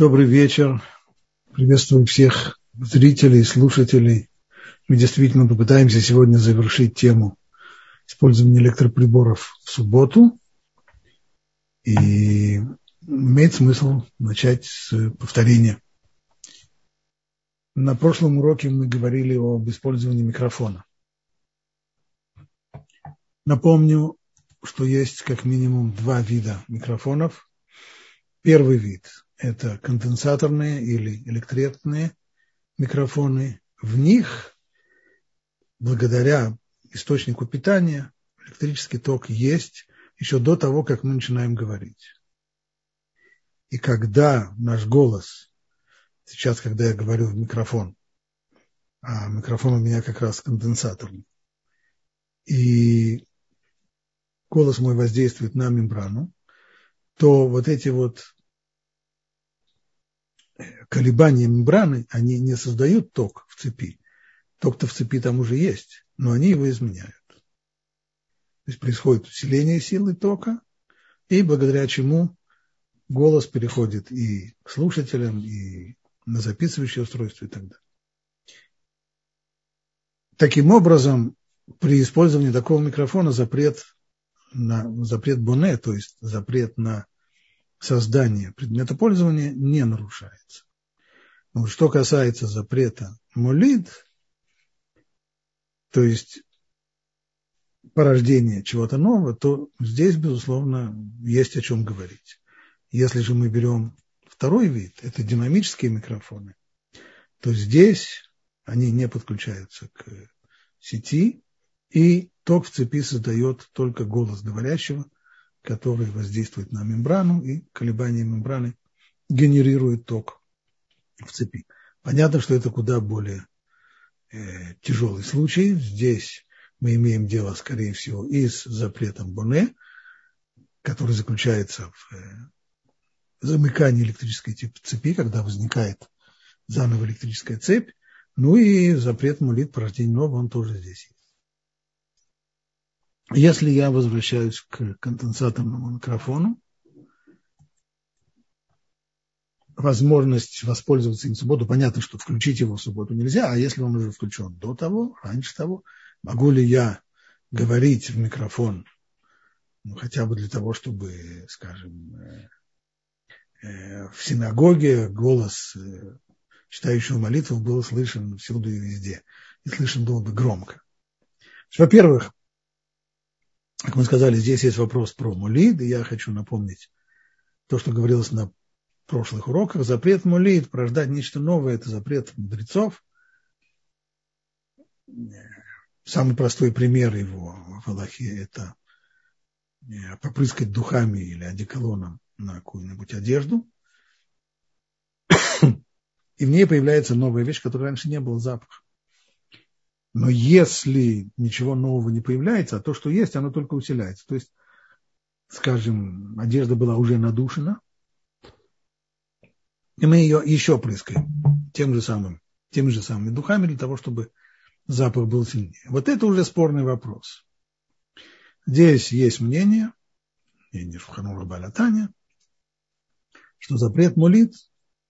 Добрый вечер. Приветствую всех зрителей, слушателей. Мы действительно попытаемся сегодня завершить тему использования электроприборов в субботу. И имеет смысл начать с повторения. На прошлом уроке мы говорили об использовании микрофона. Напомню, что есть как минимум два вида микрофонов. Первый вид – это конденсаторные или электретные микрофоны. В них, благодаря источнику питания, электрический ток есть еще до того, как мы начинаем говорить. И когда наш голос, сейчас, когда я говорю в микрофон, а микрофон у меня как раз конденсаторный, и голос мой воздействует на мембрану, то вот эти вот колебания мембраны, они не создают ток в цепи. Ток-то в цепи там уже есть, но они его изменяют. То есть происходит усиление силы тока, и благодаря чему голос переходит и к слушателям, и на записывающее устройство и так далее. Таким образом, при использовании такого микрофона запрет на запрет боне, то есть запрет на создание предмета пользования не нарушается. Но что касается запрета молид, то есть порождения чего-то нового, то здесь, безусловно, есть о чем говорить. Если же мы берем второй вид, это динамические микрофоны, то здесь они не подключаются к сети, и ток в цепи создает только голос говорящего, который воздействует на мембрану, и колебания мембраны генерирует ток в цепи. Понятно, что это куда более э, тяжелый случай. Здесь мы имеем дело, скорее всего, и с запретом Боне, который заключается в э, замыкании электрической цепи, когда возникает заново электрическая цепь. Ну и запрет молит порождения нового, он тоже здесь есть. Если я возвращаюсь к конденсаторному микрофону, возможность воспользоваться им в субботу, понятно, что включить его в субботу нельзя, а если он уже включен до того, раньше того, могу ли я говорить в микрофон, ну, хотя бы для того, чтобы, скажем, э, э, в синагоге голос э, читающего молитву был слышен всюду и везде, и слышен было бы громко. Во-первых, как мы сказали, здесь есть вопрос про мулид, и я хочу напомнить то, что говорилось на прошлых уроках. Запрет мулид, порождать нечто новое, это запрет мудрецов. Самый простой пример его в Аллахе – это э, попрыскать духами или одеколоном на какую-нибудь одежду. И в ней появляется новая вещь, которой раньше не было запаха. Но если ничего нового не появляется, а то, что есть, оно только усиляется. То есть, скажем, одежда была уже надушена, и мы ее еще прыскаем тем же самым, теми же самыми духами для того, чтобы запах был сильнее. Вот это уже спорный вопрос. Здесь есть мнение, мнение Шуханура Балятаня, что запрет молит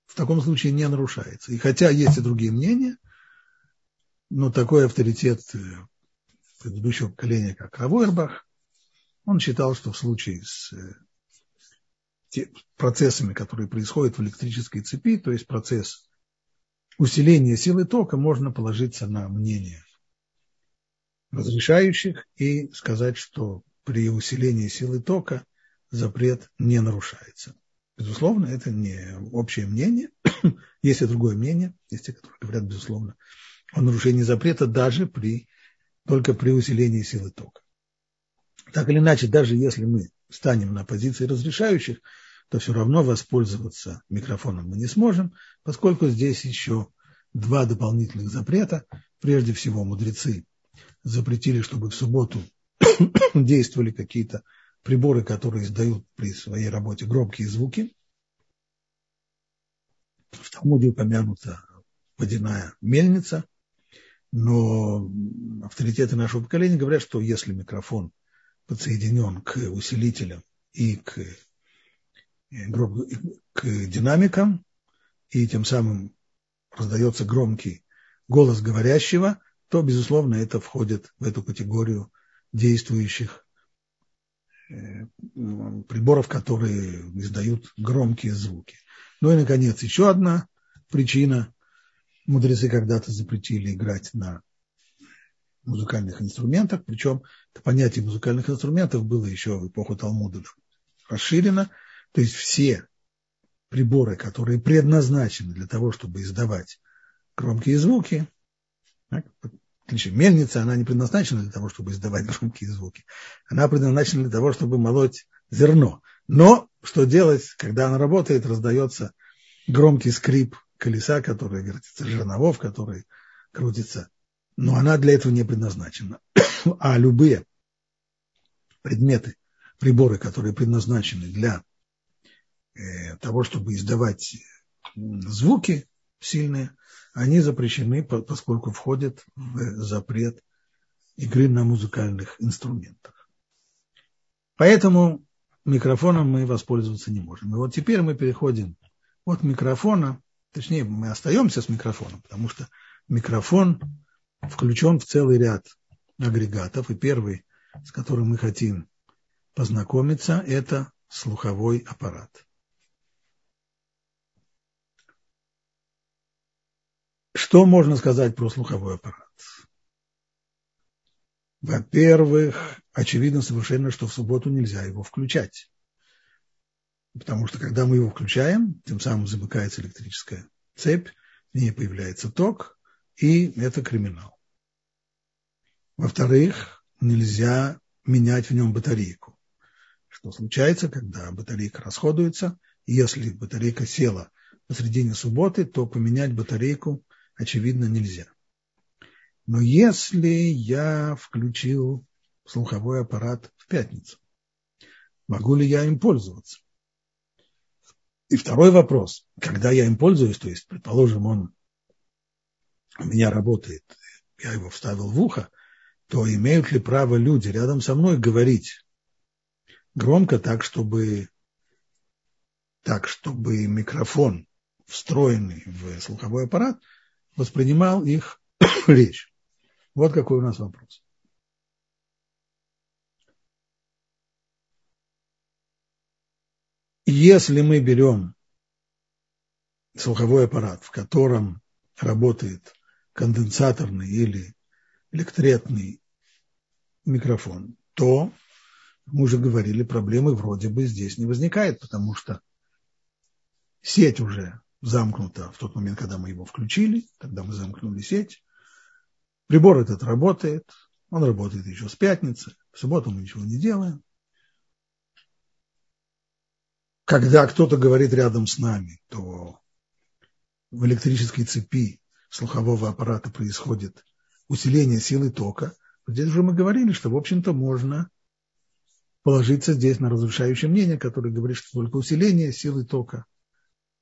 в таком случае не нарушается. И хотя есть и другие мнения – но такой авторитет э, предыдущего поколения, как Равойрбах, он считал, что в случае с э, процессами, которые происходят в электрической цепи, то есть процесс усиления силы тока, можно положиться на мнение разрешающих и сказать, что при усилении силы тока запрет не нарушается. Безусловно, это не общее мнение. Есть и другое мнение, есть те, которые говорят, безусловно, о нарушении запрета даже при, только при усилении силы тока. Так или иначе, даже если мы станем на позиции разрешающих, то все равно воспользоваться микрофоном мы не сможем, поскольку здесь еще два дополнительных запрета. Прежде всего, мудрецы запретили, чтобы в субботу действовали какие-то приборы, которые издают при своей работе громкие звуки. В Талмуде упомянута водяная мельница, но авторитеты нашего поколения говорят, что если микрофон подсоединен к усилителям и к, э, к динамикам, и тем самым раздается громкий голос говорящего, то, безусловно, это входит в эту категорию действующих э, приборов, которые издают громкие звуки. Ну и, наконец, еще одна причина. Мудрецы когда-то запретили играть на музыкальных инструментах, причем это понятие музыкальных инструментов было еще в эпоху Талмуда расширено, то есть все приборы, которые предназначены для того, чтобы издавать громкие звуки, так, мельница, она не предназначена для того, чтобы издавать громкие звуки, она предназначена для того, чтобы молоть зерно. Но что делать, когда она работает, раздается громкий скрип колеса, которое вертится, жерновов, который крутится но она для этого не предназначена. А любые предметы, приборы, которые предназначены для э, того, чтобы издавать звуки сильные, они запрещены, поскольку входят в запрет игры на музыкальных инструментах. Поэтому микрофоном мы воспользоваться не можем. И вот теперь мы переходим от микрофона, точнее, мы остаемся с микрофоном, потому что микрофон включен в целый ряд агрегатов, и первый, с которым мы хотим познакомиться, это слуховой аппарат. Что можно сказать про слуховой аппарат? Во-первых, очевидно совершенно, что в субботу нельзя его включать. Потому что когда мы его включаем, тем самым замыкается электрическая цепь, в ней появляется ток, и это криминал. Во-вторых, нельзя менять в нем батарейку. Что случается, когда батарейка расходуется, если батарейка села посредине субботы, то поменять батарейку, очевидно, нельзя. Но если я включил слуховой аппарат в пятницу, могу ли я им пользоваться? И второй вопрос, когда я им пользуюсь, то есть, предположим, он у меня работает, я его вставил в ухо, то имеют ли право люди рядом со мной говорить громко так, чтобы, так, чтобы микрофон, встроенный в слуховой аппарат, воспринимал их речь. Вот какой у нас вопрос. Если мы берем слуховой аппарат, в котором работает конденсаторный или электретный микрофон, то, мы уже говорили, проблемы вроде бы здесь не возникает, потому что сеть уже замкнута в тот момент, когда мы его включили, тогда мы замкнули сеть. Прибор этот работает, он работает еще с пятницы, в субботу мы ничего не делаем. Когда кто-то говорит рядом с нами, то в электрической цепи слухового аппарата происходит усиление силы тока. Здесь уже мы говорили, что, в общем-то, можно положиться здесь на разрушающее мнение, которое говорит, что только усиление силы тока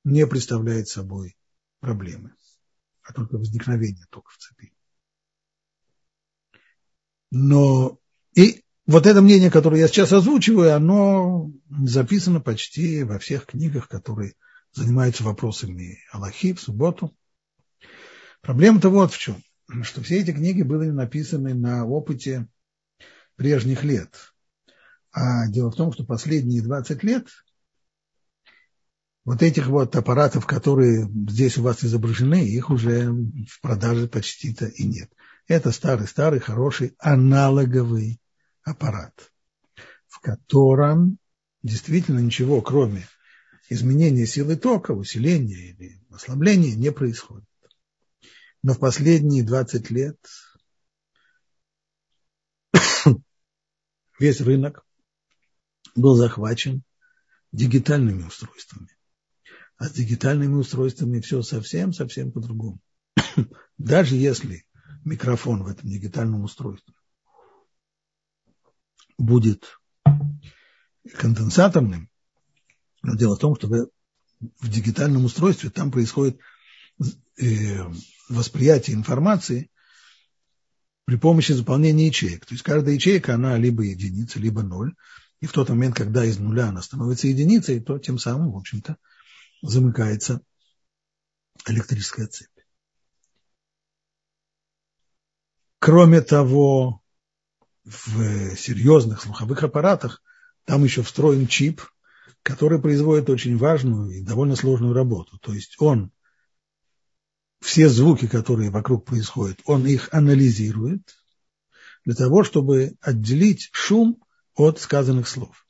не представляет собой проблемы, а только возникновение тока в цепи. Но и вот это мнение, которое я сейчас озвучиваю, оно записано почти во всех книгах, которые занимаются вопросами Аллахи в субботу. Проблема-то вот в чем, что все эти книги были написаны на опыте прежних лет. А дело в том, что последние 20 лет вот этих вот аппаратов, которые здесь у вас изображены, их уже в продаже почти-то и нет. Это старый-старый, хороший аналоговый аппарат, в котором действительно ничего, кроме изменения силы тока, усиления или ослабления, не происходит. Но в последние 20 лет весь рынок был захвачен дигитальными устройствами. А с дигитальными устройствами все совсем-совсем по-другому. Даже если микрофон в этом дигитальном устройстве будет конденсаторным, но дело в том, что в дигитальном устройстве там происходит э, восприятие информации при помощи заполнения ячеек. То есть каждая ячейка, она либо единица, либо ноль. И в тот момент, когда из нуля она становится единицей, то тем самым, в общем-то, замыкается электрическая цепь. Кроме того, в серьезных слуховых аппаратах там еще встроен чип, который производит очень важную и довольно сложную работу. То есть он все звуки, которые вокруг происходят, он их анализирует для того, чтобы отделить шум от сказанных слов.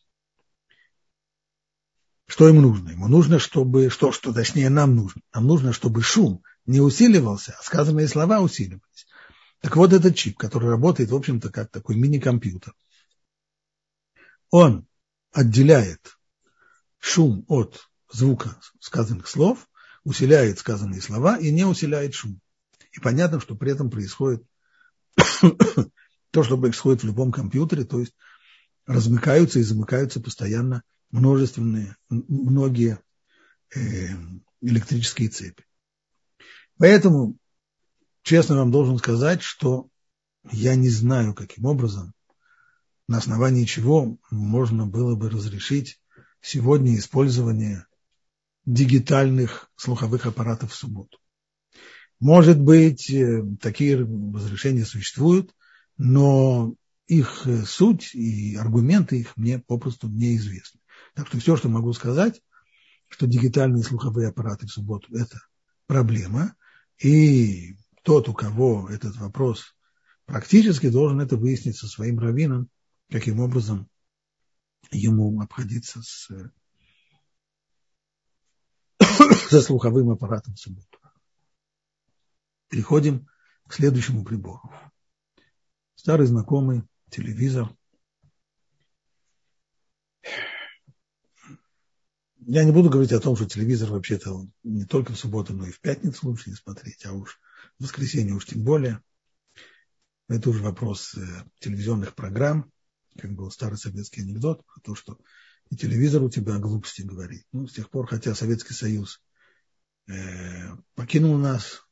Что ему нужно? Ему нужно, чтобы, что, что точнее нам нужно. Нам нужно, чтобы шум не усиливался, а сказанные слова усиливались. Так вот этот чип, который работает, в общем-то, как такой мини-компьютер, он отделяет шум от звука сказанных слов, усиляет сказанные слова и не усиляет шум. И понятно, что при этом происходит то, что происходит в любом компьютере, то есть размыкаются и замыкаются постоянно множественные, многие э, электрические цепи. Поэтому, честно вам должен сказать, что я не знаю, каким образом, на основании чего можно было бы разрешить сегодня использование дигитальных слуховых аппаратов в субботу. Может быть, э, такие разрешения существуют, но их э, суть и аргументы их мне попросту неизвестны. Так что все, что могу сказать, что дигитальные слуховые аппараты в субботу – это проблема, и тот, у кого этот вопрос практически должен это выяснить со своим раввином, каким образом ему обходиться с, со слуховым аппаратом в субботу. Переходим к следующему прибору. Старый знакомый телевизор. Я не буду говорить о том, что телевизор вообще-то не только в субботу, но и в пятницу лучше не смотреть, а уж в воскресенье уж тем более. Это уже вопрос э, телевизионных программ как был старый советский анекдот про то, что и телевизор у тебя глупости говорит. Ну, с тех пор, хотя Советский Союз э, покинул нас,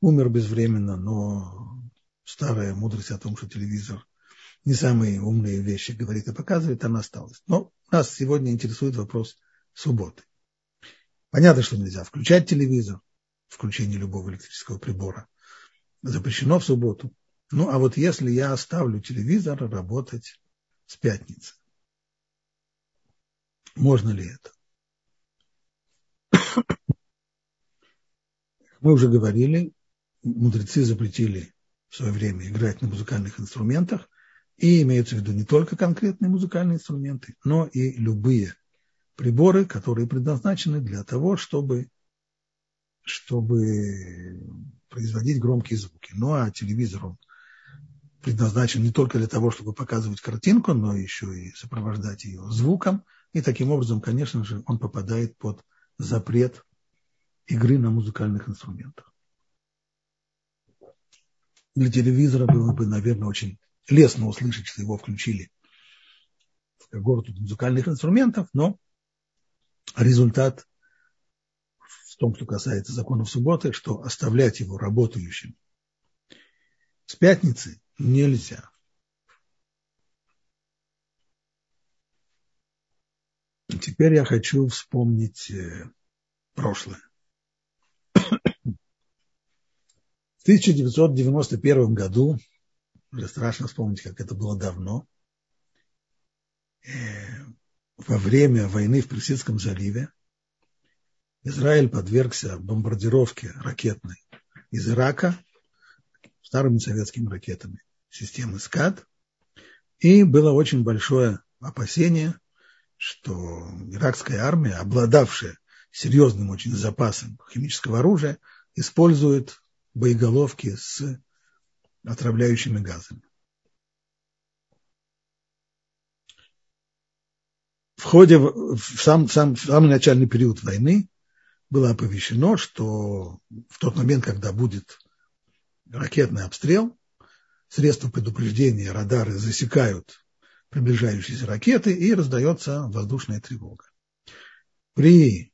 умер безвременно, но старая мудрость о том, что телевизор не самые умные вещи говорит и показывает, она осталась. Но нас сегодня интересует вопрос субботы. Понятно, что нельзя включать телевизор, включение любого электрического прибора запрещено в субботу. Ну, а вот если я оставлю телевизор работать с пятницы. Можно ли это? Мы уже говорили, мудрецы запретили в свое время играть на музыкальных инструментах, и имеются в виду не только конкретные музыкальные инструменты, но и любые приборы, которые предназначены для того, чтобы, чтобы производить громкие звуки. Ну а телевизор, он предназначен не только для того, чтобы показывать картинку, но еще и сопровождать ее звуком. И таким образом, конечно же, он попадает под запрет игры на музыкальных инструментах. Для телевизора было бы, наверное, очень лестно услышать, что его включили в когорту музыкальных инструментов, но результат в том, что касается законов субботы, что оставлять его работающим с пятницы нельзя. Теперь я хочу вспомнить э, прошлое. В 1991 году, уже страшно вспомнить, как это было давно, э, во время войны в Персидском заливе Израиль подвергся бомбардировке ракетной из Ирака старыми советскими ракетами системы СКАД. И было очень большое опасение, что иракская армия, обладавшая серьезным очень запасом химического оружия, использует боеголовки с отравляющими газами. В ходе, в сам, сам, в самый начальный период войны было оповещено, что в тот момент, когда будет ракетный обстрел, средства предупреждения, радары засекают приближающиеся ракеты и раздается воздушная тревога. При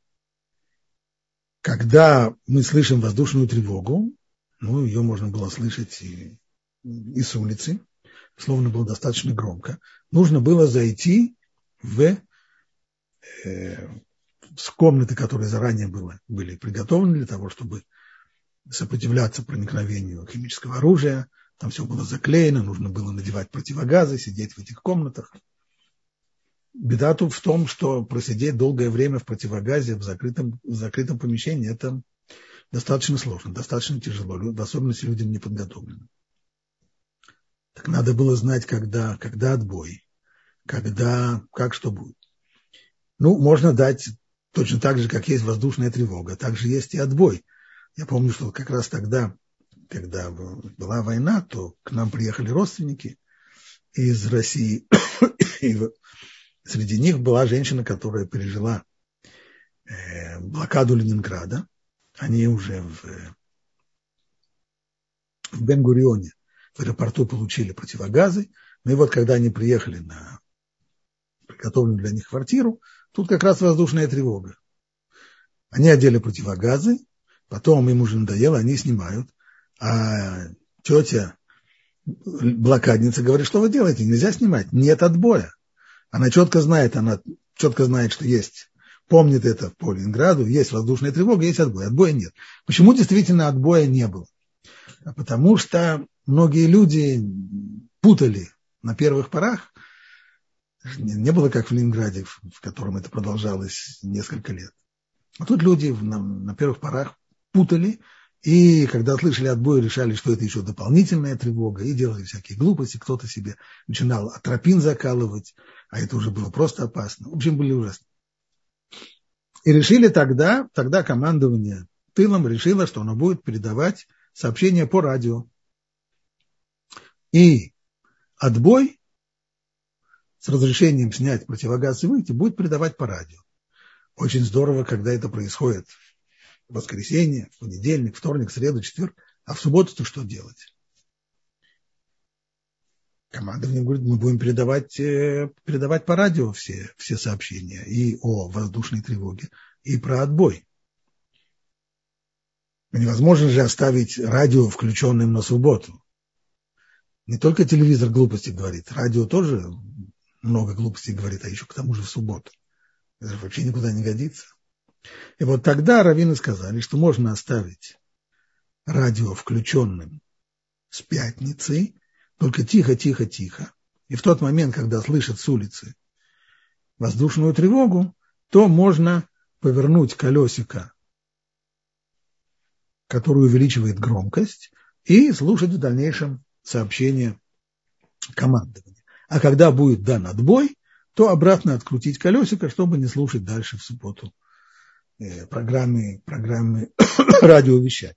когда мы слышим воздушную тревогу, ну, ее можно было слышать и, и с улицы, словно было достаточно громко, нужно было зайти в, э, с комнаты, которые заранее было, были приготовлены для того, чтобы сопротивляться проникновению химического оружия. Там все было заклеено, нужно было надевать противогазы, сидеть в этих комнатах. Беда тут в том, что просидеть долгое время в противогазе в закрытом, в закрытом помещении – это достаточно сложно, достаточно тяжело, в особенности людям неподготовленным. Так надо было знать, когда, когда отбой, когда, как что будет. Ну, можно дать точно так же, как есть воздушная тревога, также есть и отбой. Я помню, что как раз тогда, когда была война, то к нам приехали родственники из России, и среди них была женщина, которая пережила э, блокаду Ленинграда. Они уже в, в Бенгурионе в аэропорту получили противогазы. Ну и вот когда они приехали на приготовленную для них квартиру, тут как раз воздушная тревога. Они одели противогазы, потом им уже надоело, они снимают. А тетя, блокадница, говорит, что вы делаете? Нельзя снимать, нет отбоя. Она четко знает, она четко знает, что есть, помнит это по Ленинграду, есть воздушная тревога, есть отбой. Отбоя нет. Почему действительно отбоя не было? Потому что многие люди путали на первых порах. Не было как в Ленинграде, в котором это продолжалось несколько лет. А тут люди на, на первых порах путали, и когда слышали отбой, решали, что это еще дополнительная тревога, и делали всякие глупости. Кто-то себе начинал атропин закалывать, а это уже было просто опасно. В общем, были ужасны. И решили тогда, тогда командование тылом решило, что оно будет передавать сообщения по радио. И отбой с разрешением снять противогаз и выйти будет передавать по радио. Очень здорово, когда это происходит в воскресенье, в понедельник, вторник, среду, четверг. А в субботу-то что делать? Командование говорит, мы будем передавать, э, передавать по радио все, все сообщения и о воздушной тревоге, и про отбой. Невозможно же оставить радио включенным на субботу. Не только телевизор глупости говорит, радио тоже много глупостей говорит, а еще к тому же в субботу. Это же вообще никуда не годится. И вот тогда раввины сказали, что можно оставить радио включенным с пятницы, только тихо, тихо, тихо. И в тот момент, когда слышат с улицы воздушную тревогу, то можно повернуть колесико, которое увеличивает громкость, и слушать в дальнейшем сообщение командования. А когда будет дан отбой, то обратно открутить колесико, чтобы не слушать дальше в субботу э, программы, программы радиовещания.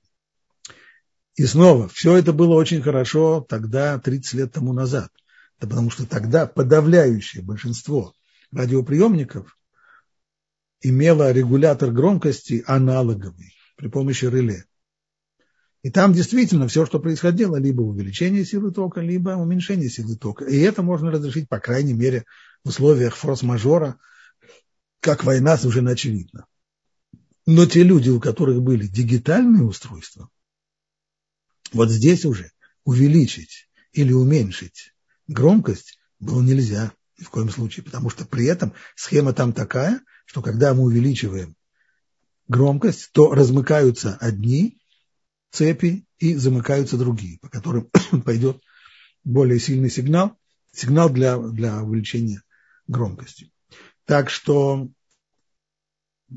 И снова, все это было очень хорошо тогда, 30 лет тому назад. Да потому что тогда подавляющее большинство радиоприемников имело регулятор громкости аналоговый при помощи реле. И там действительно все, что происходило, либо увеличение силы тока, либо уменьшение силы тока. И это можно разрешить, по крайней мере, в условиях форс-мажора, как война совершенно очевидно. Но те люди, у которых были дигитальные устройства, вот здесь уже увеличить или уменьшить громкость было нельзя ни в коем случае, потому что при этом схема там такая, что когда мы увеличиваем громкость, то размыкаются одни цепи и замыкаются другие, по которым пойдет более сильный сигнал, сигнал для, для увеличения громкости. Так что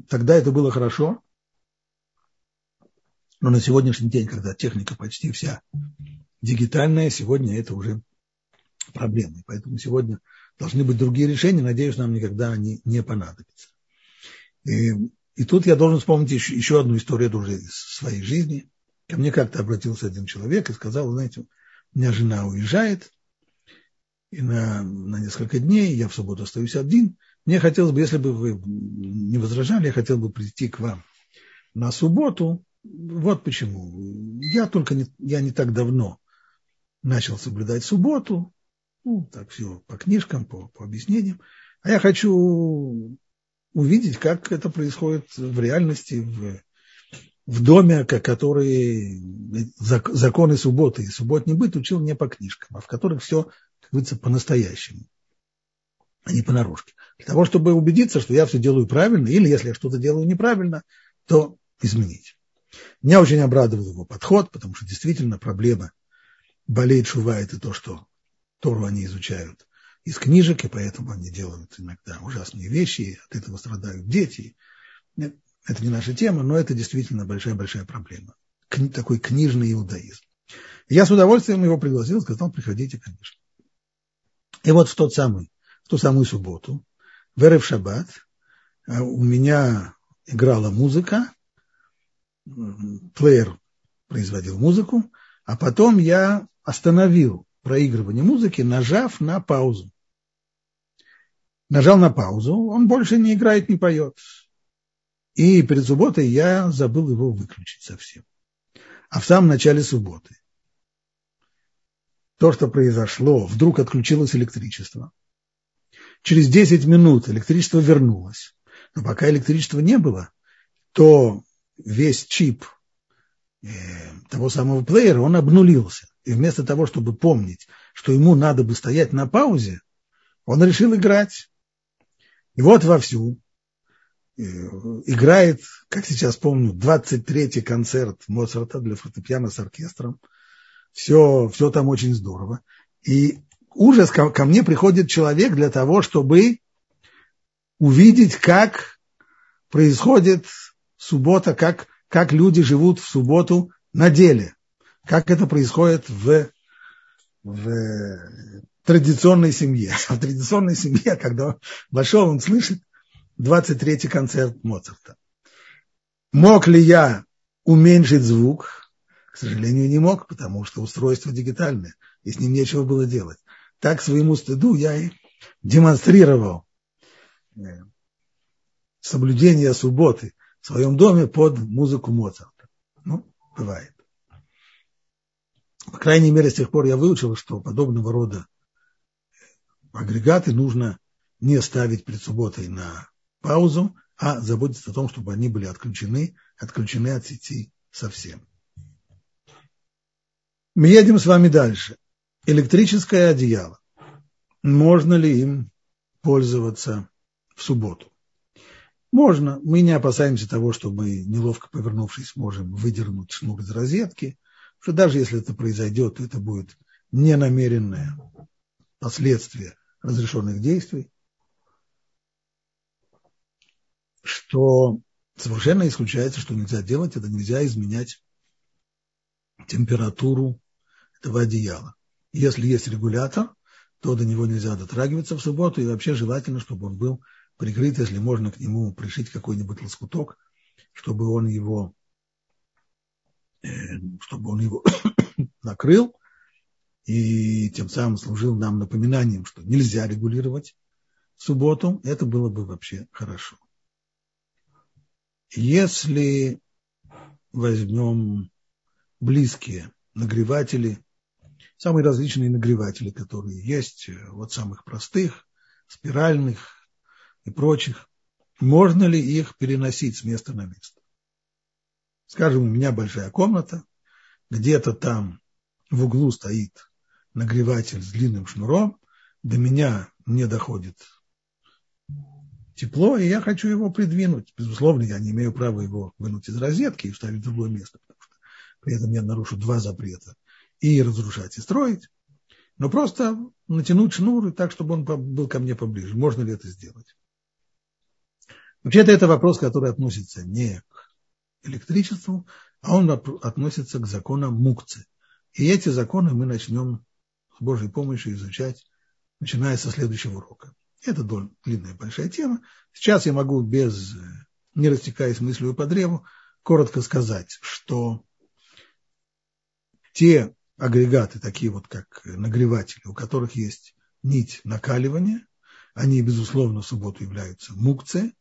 тогда это было хорошо, но на сегодняшний день, когда техника почти вся дигитальная, сегодня это уже проблема. Поэтому сегодня должны быть другие решения. Надеюсь, нам никогда они не понадобятся. И, и тут я должен вспомнить еще, еще одну историю тоже из своей жизни. Ко мне как-то обратился один человек и сказал, знаете, у меня жена уезжает, и на, на несколько дней, я в субботу остаюсь один. Мне хотелось бы, если бы вы не возражали, я хотел бы прийти к вам на субботу. Вот почему. Я только не, я не так давно начал соблюдать субботу. Ну, так все по книжкам, по, по объяснениям. А я хочу увидеть, как это происходит в реальности, в, в доме, который законы субботы и субботний быт учил не по книжкам, а в которых все, как говорится, по-настоящему. а не понарошке. Для того, чтобы убедиться, что я все делаю правильно, или если я что-то делаю неправильно, то изменить. Меня очень обрадовал его подход, потому что действительно проблема болеет шува – это то, что Тору они изучают из книжек, и поэтому они делают иногда ужасные вещи, от этого страдают дети. Это не наша тема, но это действительно большая-большая проблема. Кни, такой книжный иудаизм. Я с удовольствием его пригласил, сказал, приходите, конечно. И вот в тот самый, в ту самую субботу, в Эрев Шаббат, а, у меня играла музыка, плеер производил музыку, а потом я остановил проигрывание музыки, нажав на паузу. Нажал на паузу, он больше не играет, не поет. И перед субботой я забыл его выключить совсем. А в самом начале субботы то, что произошло, вдруг отключилось электричество. Через 10 минут электричество вернулось. Но пока электричества не было, то весь чип э, того самого плеера, он обнулился. И вместо того, чтобы помнить, что ему надо бы стоять на паузе, он решил играть. И вот вовсю играет, как сейчас помню, 23-й концерт Моцарта для фортепиано с оркестром. Все, все там очень здорово. И ужас, ко, ко мне приходит человек для того, чтобы увидеть, как происходит суббота, как, как люди живут в субботу на деле, как это происходит в, в традиционной семье. В традиционной семье, когда вошел, он слышит 23-й концерт Моцарта. Мог ли я уменьшить звук? К сожалению, не мог, потому что устройство дигитальное, и с ним нечего было делать. Так своему стыду я и демонстрировал э, соблюдение субботы в своем доме под музыку Моцарта. Ну, бывает. По крайней мере, с тех пор я выучил, что подобного рода агрегаты нужно не ставить перед субботой на паузу, а заботиться о том, чтобы они были отключены, отключены от сети совсем. Мы едем с вами дальше. Электрическое одеяло. Можно ли им пользоваться в субботу? Можно. Мы не опасаемся того, что мы, неловко повернувшись, можем выдернуть шнур из розетки. Что даже если это произойдет, это будет ненамеренное последствие разрешенных действий. Что совершенно исключается, что нельзя делать, это нельзя изменять температуру этого одеяла. Если есть регулятор, то до него нельзя дотрагиваться в субботу, и вообще желательно, чтобы он был прикрыт, если можно к нему пришить какой-нибудь лоскуток, чтобы он его, э, чтобы он его накрыл, и тем самым служил нам напоминанием, что нельзя регулировать в субботу, это было бы вообще хорошо. Если возьмем близкие нагреватели, самые различные нагреватели, которые есть, э, вот самых простых, спиральных и прочих, можно ли их переносить с места на место? Скажем, у меня большая комната, где-то там в углу стоит нагреватель с длинным шнуром, до меня не доходит тепло, и я хочу его придвинуть. Безусловно, я не имею права его вынуть из розетки и вставить в другое место, потому что при этом я нарушу два запрета и разрушать, и строить, но просто натянуть шнур так, чтобы он был ко мне поближе. Можно ли это сделать? Вообще-то это вопрос, который относится не к электричеству, а он относится к законам мукцы. И эти законы мы начнем с Божьей помощью изучать, начиная со следующего урока. Это длинная большая тема. Сейчас я могу без, не растекаясь мыслью по древу, коротко сказать, что те агрегаты, такие вот как нагреватели, у которых есть нить накаливания, они, безусловно, в субботу являются мукцы,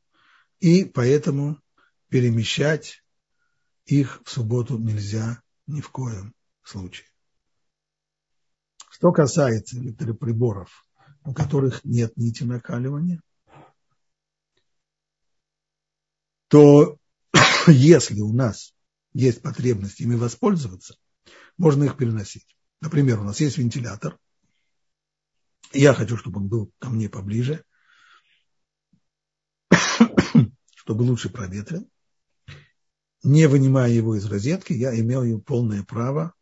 и поэтому перемещать их в субботу нельзя ни в коем случае. Что касается электроприборов, у которых нет нити накаливания, то если у нас есть потребность ими воспользоваться, можно их переносить. Например, у нас есть вентилятор. Я хочу, чтобы он был ко мне поближе, чтобы лучше проветрил. Не вынимая его из розетки, я имею полное право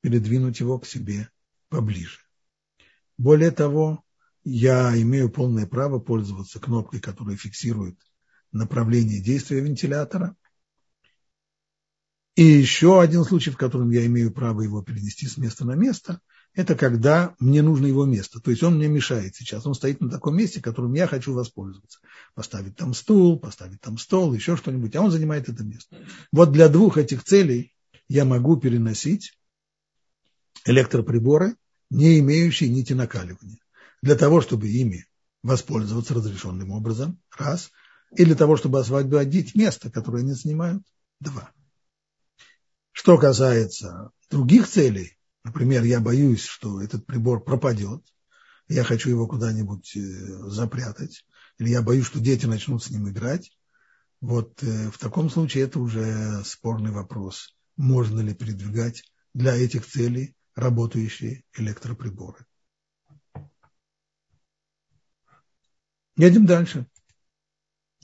передвинуть его к себе поближе. Более того, я имею полное право пользоваться кнопкой, которая фиксирует направление действия вентилятора. И еще один случай, в котором я имею право его перенести с места на место, это когда мне нужно его место. То есть он мне мешает сейчас. Он стоит на таком месте, которым я хочу воспользоваться. Поставить там стул, поставить там стол, еще что-нибудь. А он занимает это место. Вот для двух этих целей я могу переносить электроприборы, не имеющие нити накаливания. Для того, чтобы ими воспользоваться разрешенным образом, раз, и для того, чтобы освободить место, которое они занимают, два. Что касается других целей, например, я боюсь, что этот прибор пропадет, я хочу его куда-нибудь э, запрятать, или я боюсь, что дети начнут с ним играть, вот э, в таком случае это уже спорный вопрос, можно ли передвигать для этих целей работающие электроприборы. Едем дальше.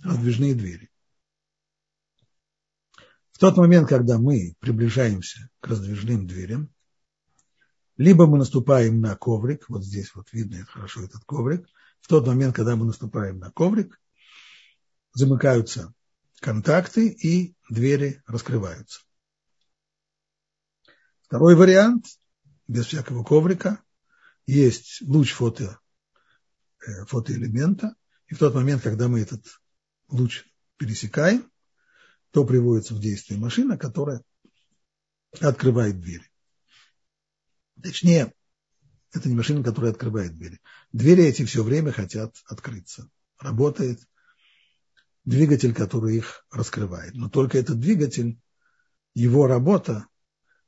Раздвижные двери. В тот момент, когда мы приближаемся к раздвижным дверям, либо мы наступаем на коврик, вот здесь вот видно хорошо этот коврик, в тот момент, когда мы наступаем на коврик, замыкаются контакты и двери раскрываются. Второй вариант без всякого коврика, есть луч фото, э, фотоэлемента, и в тот момент, когда мы этот луч пересекаем, то приводится в действие машина, которая открывает двери. Точнее, это не машина, которая открывает двери. Двери эти все время хотят открыться. Работает двигатель, который их раскрывает. Но только этот двигатель, его работа,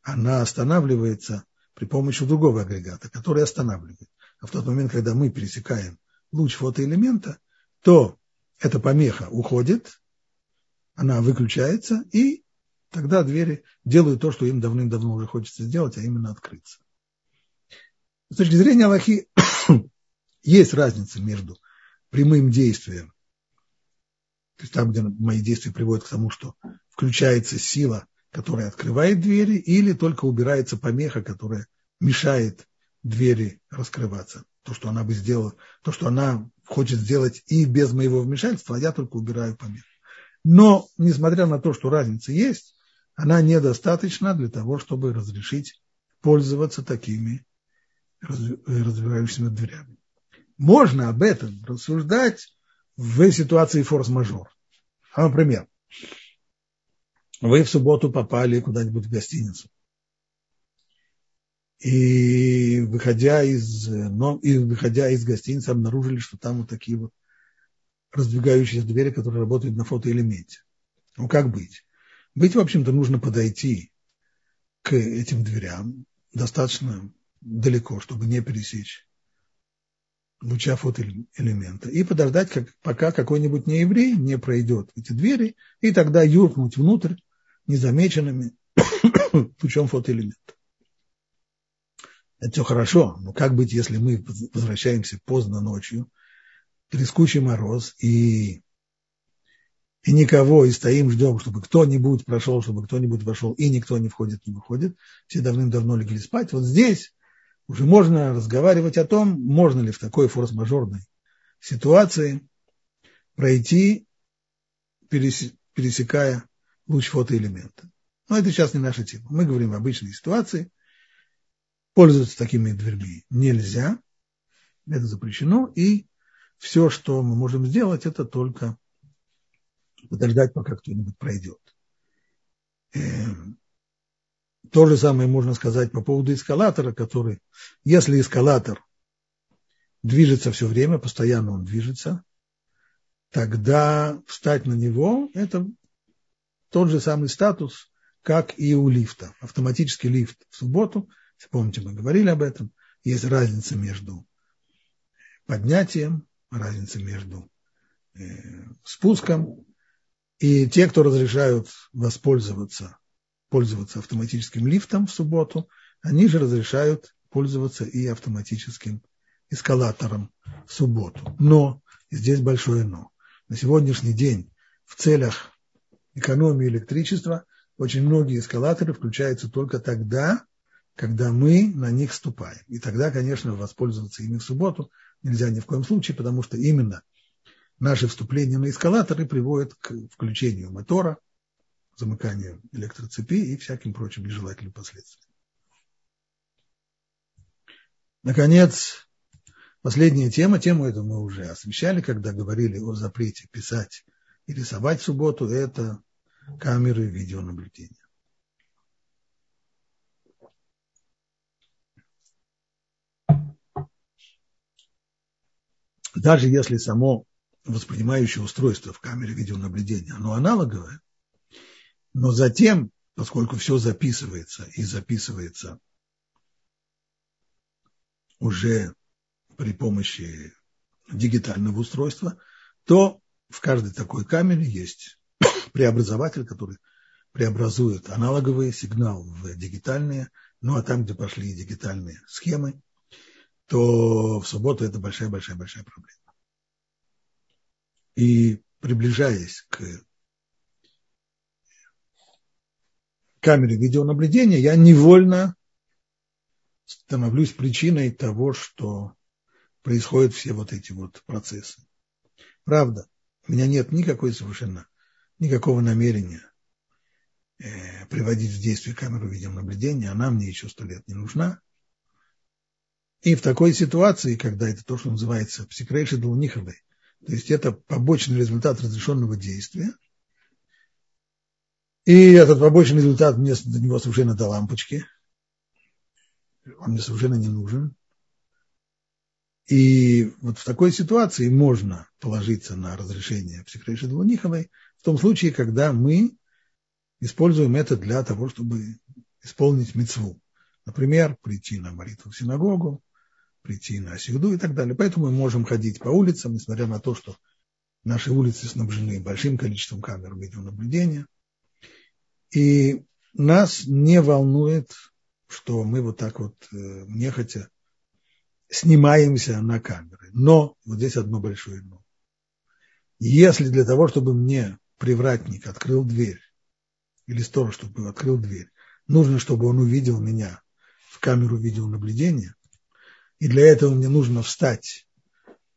она останавливается при помощи другого агрегата, который останавливает. А в тот момент, когда мы пересекаем луч фотоэлемента, то эта помеха уходит, она выключается, и тогда двери делают то, что им давным-давно уже хочется сделать, а именно открыться. С точки зрения Аллахи есть разница между прямым действием, то есть там, где мои действия приводят к тому, что включается сила которая открывает двери, или только убирается помеха, которая мешает двери раскрываться. То, что она бы сделала, то, что она хочет сделать и без моего вмешательства, а я только убираю помеху. Но, несмотря на то, что разница есть, она недостаточна для того, чтобы разрешить пользоваться такими развивающимися дверями. Можно об этом рассуждать в ситуации форс-мажор. А, например, вы в субботу попали куда-нибудь в гостиницу. И выходя из, но, и выходя из гостиницы, обнаружили, что там вот такие вот раздвигающиеся двери, которые работают на фотоэлементе. Ну, как быть? Быть, в общем-то, нужно подойти к этим дверям достаточно далеко, чтобы не пересечь луча фотоэлемента, и подождать, как, пока какой-нибудь нееврей не пройдет эти двери, и тогда юркнуть внутрь незамеченными путем фотоэлемента. Это все хорошо, но как быть, если мы возвращаемся поздно ночью, трескучий мороз, и, и никого, и стоим, ждем, чтобы кто-нибудь прошел, чтобы кто-нибудь вошел, и никто не входит, не выходит, все давным-давно легли спать. Вот здесь уже можно разговаривать о том, можно ли в такой форс-мажорной ситуации пройти, пересекая луч фотоэлемента. Но это сейчас не наша тема. Мы говорим в обычной ситуации. Пользоваться такими дверьми нельзя. Это запрещено. И все, что мы можем сделать, это только подождать, пока кто-нибудь пройдет. Эм, то же самое можно сказать по поводу эскалатора, который, если эскалатор движется все время, постоянно он движется, тогда встать на него – это тот же самый статус, как и у лифта. Автоматический лифт в субботу, если помните, мы говорили об этом, есть разница между поднятием, разница между э, спуском. И те, кто разрешают воспользоваться, пользоваться автоматическим лифтом в субботу, они же разрешают пользоваться и автоматическим эскалатором в субботу. Но, здесь большое но. На сегодняшний день в целях экономии электричества очень многие эскалаторы включаются только тогда, когда мы на них ступаем. И тогда, конечно, воспользоваться ими в субботу нельзя ни в коем случае, потому что именно наши вступления на эскалаторы приводят к включению мотора, замыканию электроцепи и всяким прочим нежелательным последствиям. Наконец, последняя тема, тему эту мы уже освещали, когда говорили о запрете писать и рисовать в субботу, это камеры видеонаблюдения. Даже если само воспринимающее устройство в камере видеонаблюдения, оно аналоговое, но затем, поскольку все записывается и записывается уже при помощи дигитального устройства, то в каждой такой камере есть преобразователь, который преобразует аналоговый сигнал в дигитальные, ну а там, где пошли дигитальные схемы, то в субботу это большая-большая-большая проблема. И приближаясь к камере видеонаблюдения, я невольно становлюсь причиной того, что происходят все вот эти вот процессы. Правда, у меня нет никакой совершенно, никакого намерения э, приводить в действие камеру видеонаблюдения, она мне еще сто лет не нужна. И в такой ситуации, когда это то, что называется псикрейши долниховой, то есть это побочный результат разрешенного действия, и этот побочный результат мне до него совершенно до лампочки – он мне совершенно не нужен. И вот в такой ситуации можно положиться на разрешение психрейши Двуниховой том случае, когда мы используем это для того, чтобы исполнить мецву. Например, прийти на молитву в синагогу, прийти на сигду и так далее. Поэтому мы можем ходить по улицам, несмотря на то, что наши улицы снабжены большим количеством камер видеонаблюдения. И нас не волнует что мы вот так вот э, нехотя снимаемся на камеры. Но вот здесь одно большое но. Если для того, чтобы мне привратник открыл дверь, или сторож, чтобы открыл дверь, нужно, чтобы он увидел меня в камеру видеонаблюдения, и для этого мне нужно встать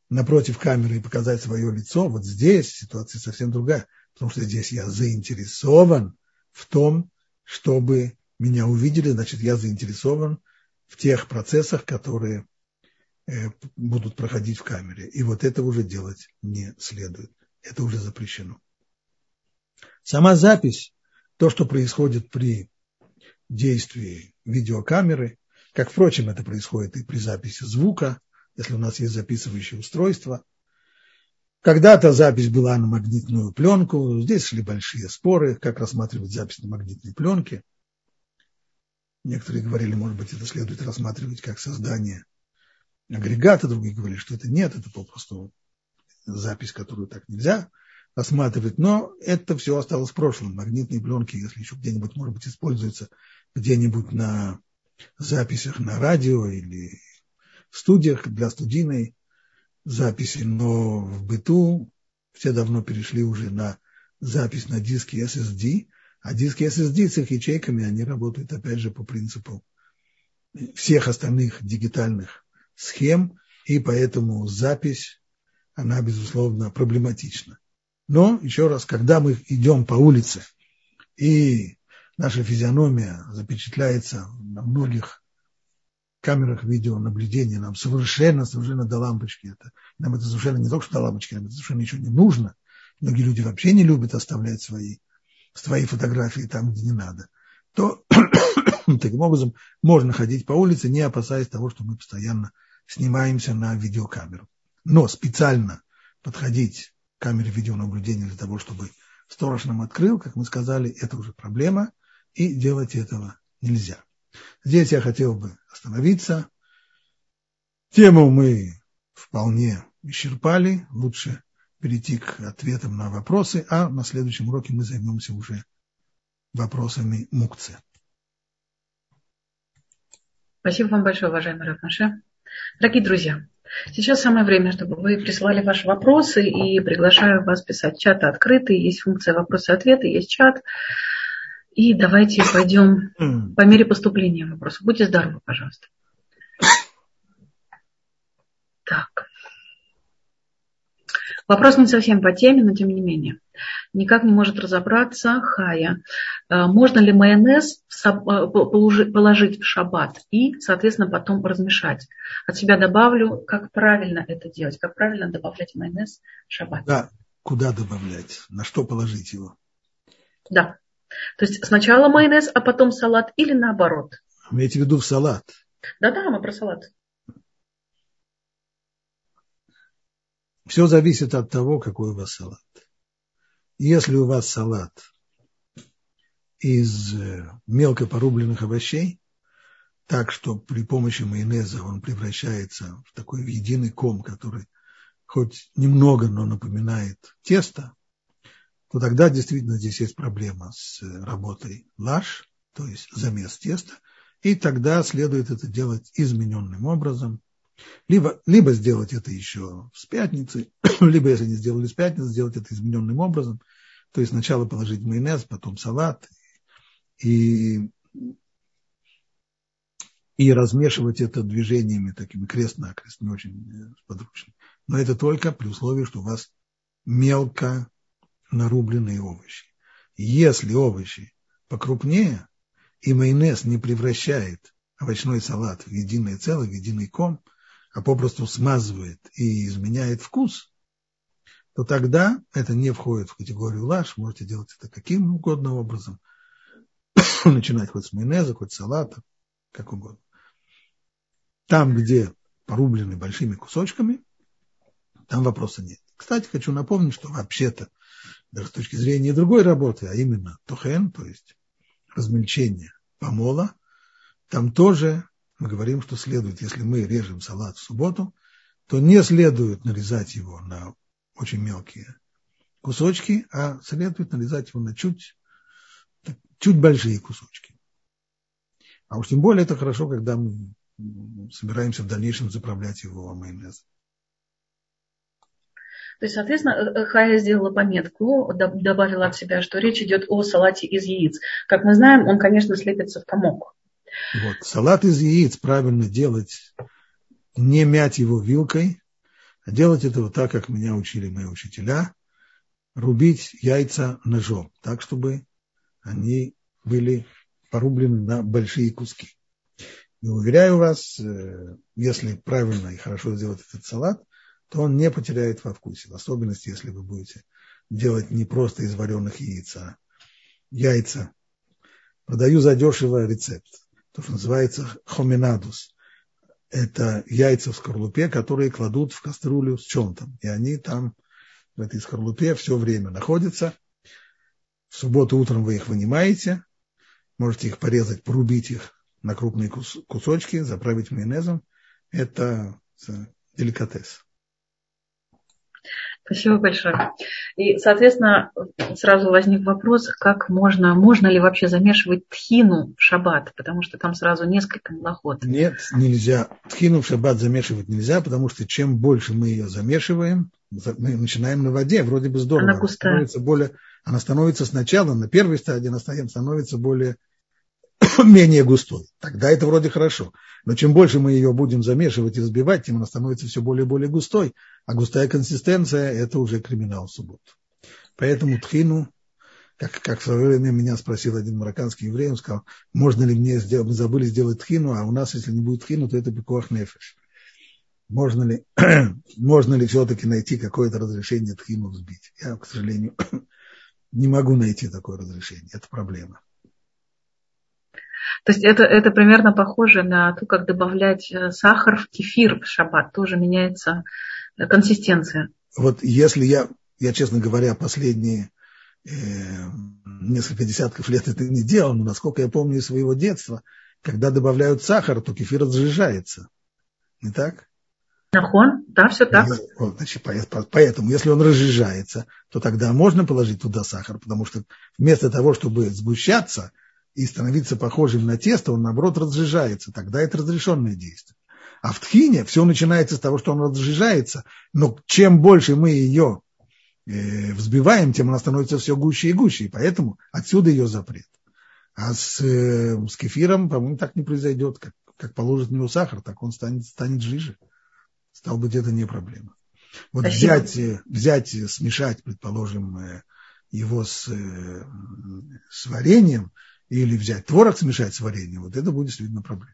напротив камеры и показать свое лицо, вот здесь ситуация совсем другая, потому что здесь я заинтересован в том, чтобы меня увидели, значит, я заинтересован в тех процессах, которые э, будут проходить в камере. И вот это уже делать не следует. Это уже запрещено. Сама запись, то, что происходит при действии видеокамеры, как, впрочем, это происходит и при записи звука, если у нас есть записывающее устройство. Когда-то запись была на магнитную пленку, здесь шли большие споры, как рассматривать запись на магнитной пленке. Некоторые говорили, может быть, это следует рассматривать как создание агрегата, другие говорили, что это нет, это попросту запись, которую так нельзя рассматривать. Но это все осталось в прошлом. Магнитные пленки, если еще где-нибудь, может быть, используются где-нибудь на записях на радио или в студиях для студийной записи, но в быту все давно перешли уже на запись на диске SSD – а диски SSD с их ячейками, они работают опять же по принципу всех остальных дигитальных схем, и поэтому запись, она, безусловно, проблематична. Но, еще раз, когда мы идем по улице, и наша физиономия запечатляется на многих камерах видеонаблюдения, нам совершенно, совершенно до лампочки это. Нам это совершенно не только что до лампочки, нам это совершенно ничего не нужно. Многие люди вообще не любят оставлять свои свои фотографии там, где не надо, то таким образом можно ходить по улице, не опасаясь того, что мы постоянно снимаемся на видеокамеру. Но специально подходить к камере видеонаблюдения для того, чтобы сторож нам открыл, как мы сказали, это уже проблема, и делать этого нельзя. Здесь я хотел бы остановиться. Тему мы вполне исчерпали. Лучше перейти к ответам на вопросы, а на следующем уроке мы займемся уже вопросами мукцы. Спасибо вам большое, уважаемый Рафмаше. Дорогие друзья, Сейчас самое время, чтобы вы присылали ваши вопросы и приглашаю вас писать. Чат открытый, есть функция вопросы-ответы, есть чат. И давайте пойдем по мере поступления вопросов. Будьте здоровы, пожалуйста. Так. Вопрос не совсем по теме, но тем не менее. Никак не может разобраться Хая. Э, можно ли майонез э, положить в шаббат и, соответственно, потом размешать? От себя добавлю, как правильно это делать, как правильно добавлять майонез в шаббат. Да, куда добавлять, на что положить его? Да. То есть сначала майонез, а потом салат или наоборот? Имеете в виду в салат? Да-да, мы про салат. Все зависит от того, какой у вас салат. Если у вас салат из э, мелко порубленных овощей, так что при помощи майонеза он превращается в такой единый ком, который хоть немного, но напоминает тесто, то тогда действительно здесь есть проблема с э, работой лаш, то есть замес теста, и тогда следует это делать измененным образом, либо, либо сделать это еще с пятницы, либо, если не сделали с пятницы, сделать это измененным образом. То есть сначала положить майонез, потом салат и, и размешивать это движениями такими крест-накрест, не очень подручно. Но это только при условии, что у вас мелко нарубленные овощи. Если овощи покрупнее, и майонез не превращает овощной салат в единое целое, в единый ком, а попросту смазывает и изменяет вкус, то тогда это не входит в категорию лаш, можете делать это каким угодно образом, начинать хоть с майонеза, хоть с салата, как угодно. Там, где порублены большими кусочками, там вопроса нет. Кстати, хочу напомнить, что вообще-то, даже с точки зрения другой работы, а именно тухен, то есть размельчение помола, там тоже мы говорим, что следует, если мы режем салат в субботу, то не следует нарезать его на очень мелкие кусочки, а следует нарезать его на чуть, чуть большие кусочки. А уж тем более это хорошо, когда мы собираемся в дальнейшем заправлять его майонезом. То есть, соответственно, э, Хая сделала пометку, добавила от себя, что речь идет о салате из яиц. Как мы знаем, он, конечно, слепится в комок. Вот. Салат из яиц правильно делать, не мять его вилкой, а делать это вот так, как меня учили мои учителя, рубить яйца ножом, так, чтобы они были порублены на большие куски. И уверяю вас, э, если правильно и хорошо сделать этот салат, то он не потеряет во вкусе. В особенности, если вы будете делать не просто из вареных яиц, а яйца. Продаю задешево рецепт то, что называется хоминадус. Это яйца в скорлупе, которые кладут в кастрюлю с чем-то. И они там в этой скорлупе все время находятся. В субботу утром вы их вынимаете, можете их порезать, порубить их на крупные кусочки, заправить майонезом. Это деликатес. Спасибо большое. И, соответственно, сразу возник вопрос, как можно, можно ли вообще замешивать тхину в шаббат, потому что там сразу несколько малоход. Нет, нельзя. Тхину в шаббат замешивать нельзя, потому что чем больше мы ее замешиваем, мы начинаем на воде, вроде бы здорово. Она густая. Она становится, более, она становится сначала, на первой стадии она становится более менее густой. Тогда это вроде хорошо. Но чем больше мы ее будем замешивать и взбивать, тем она становится все более и более густой. А густая консистенция – это уже криминал в субботу. Поэтому тхину, как, как в свое время меня спросил один марокканский еврей, он сказал, можно ли мне сделать, мы забыли сделать тхину, а у нас, если не будет тхину, то это бекуах нефеш. Можно ли, можно ли все-таки найти какое-то разрешение тхину взбить? Я, к сожалению, не могу найти такое разрешение. Это проблема. То есть это, это примерно похоже на то, как добавлять э, сахар в кефир в шаббат. Тоже меняется э, консистенция. Вот если я, я честно говоря, последние э, несколько десятков лет это не делал, но насколько я помню из своего детства, когда добавляют сахар, то кефир разжижается. Не так? Нахон, да, все так. Вот, значит, поэтому, если он разжижается, то тогда можно положить туда сахар, потому что вместо того, чтобы сгущаться, и становиться похожим на тесто, он наоборот разжижается. Тогда это разрешенное действие. А в тхине все начинается с того, что он разжижается, но чем больше мы ее э, взбиваем, тем она становится все гуще и гуще, и поэтому отсюда ее запрет. А с, э, с кефиром, по-моему, так не произойдет, как, как положит в него сахар, так он станет, станет жиже. Стал быть, это не проблема. Вот взять, э, взять, смешать, предположим, его с, с вареньем, или взять творог, смешать с вареньем, вот это будет действительно проблема.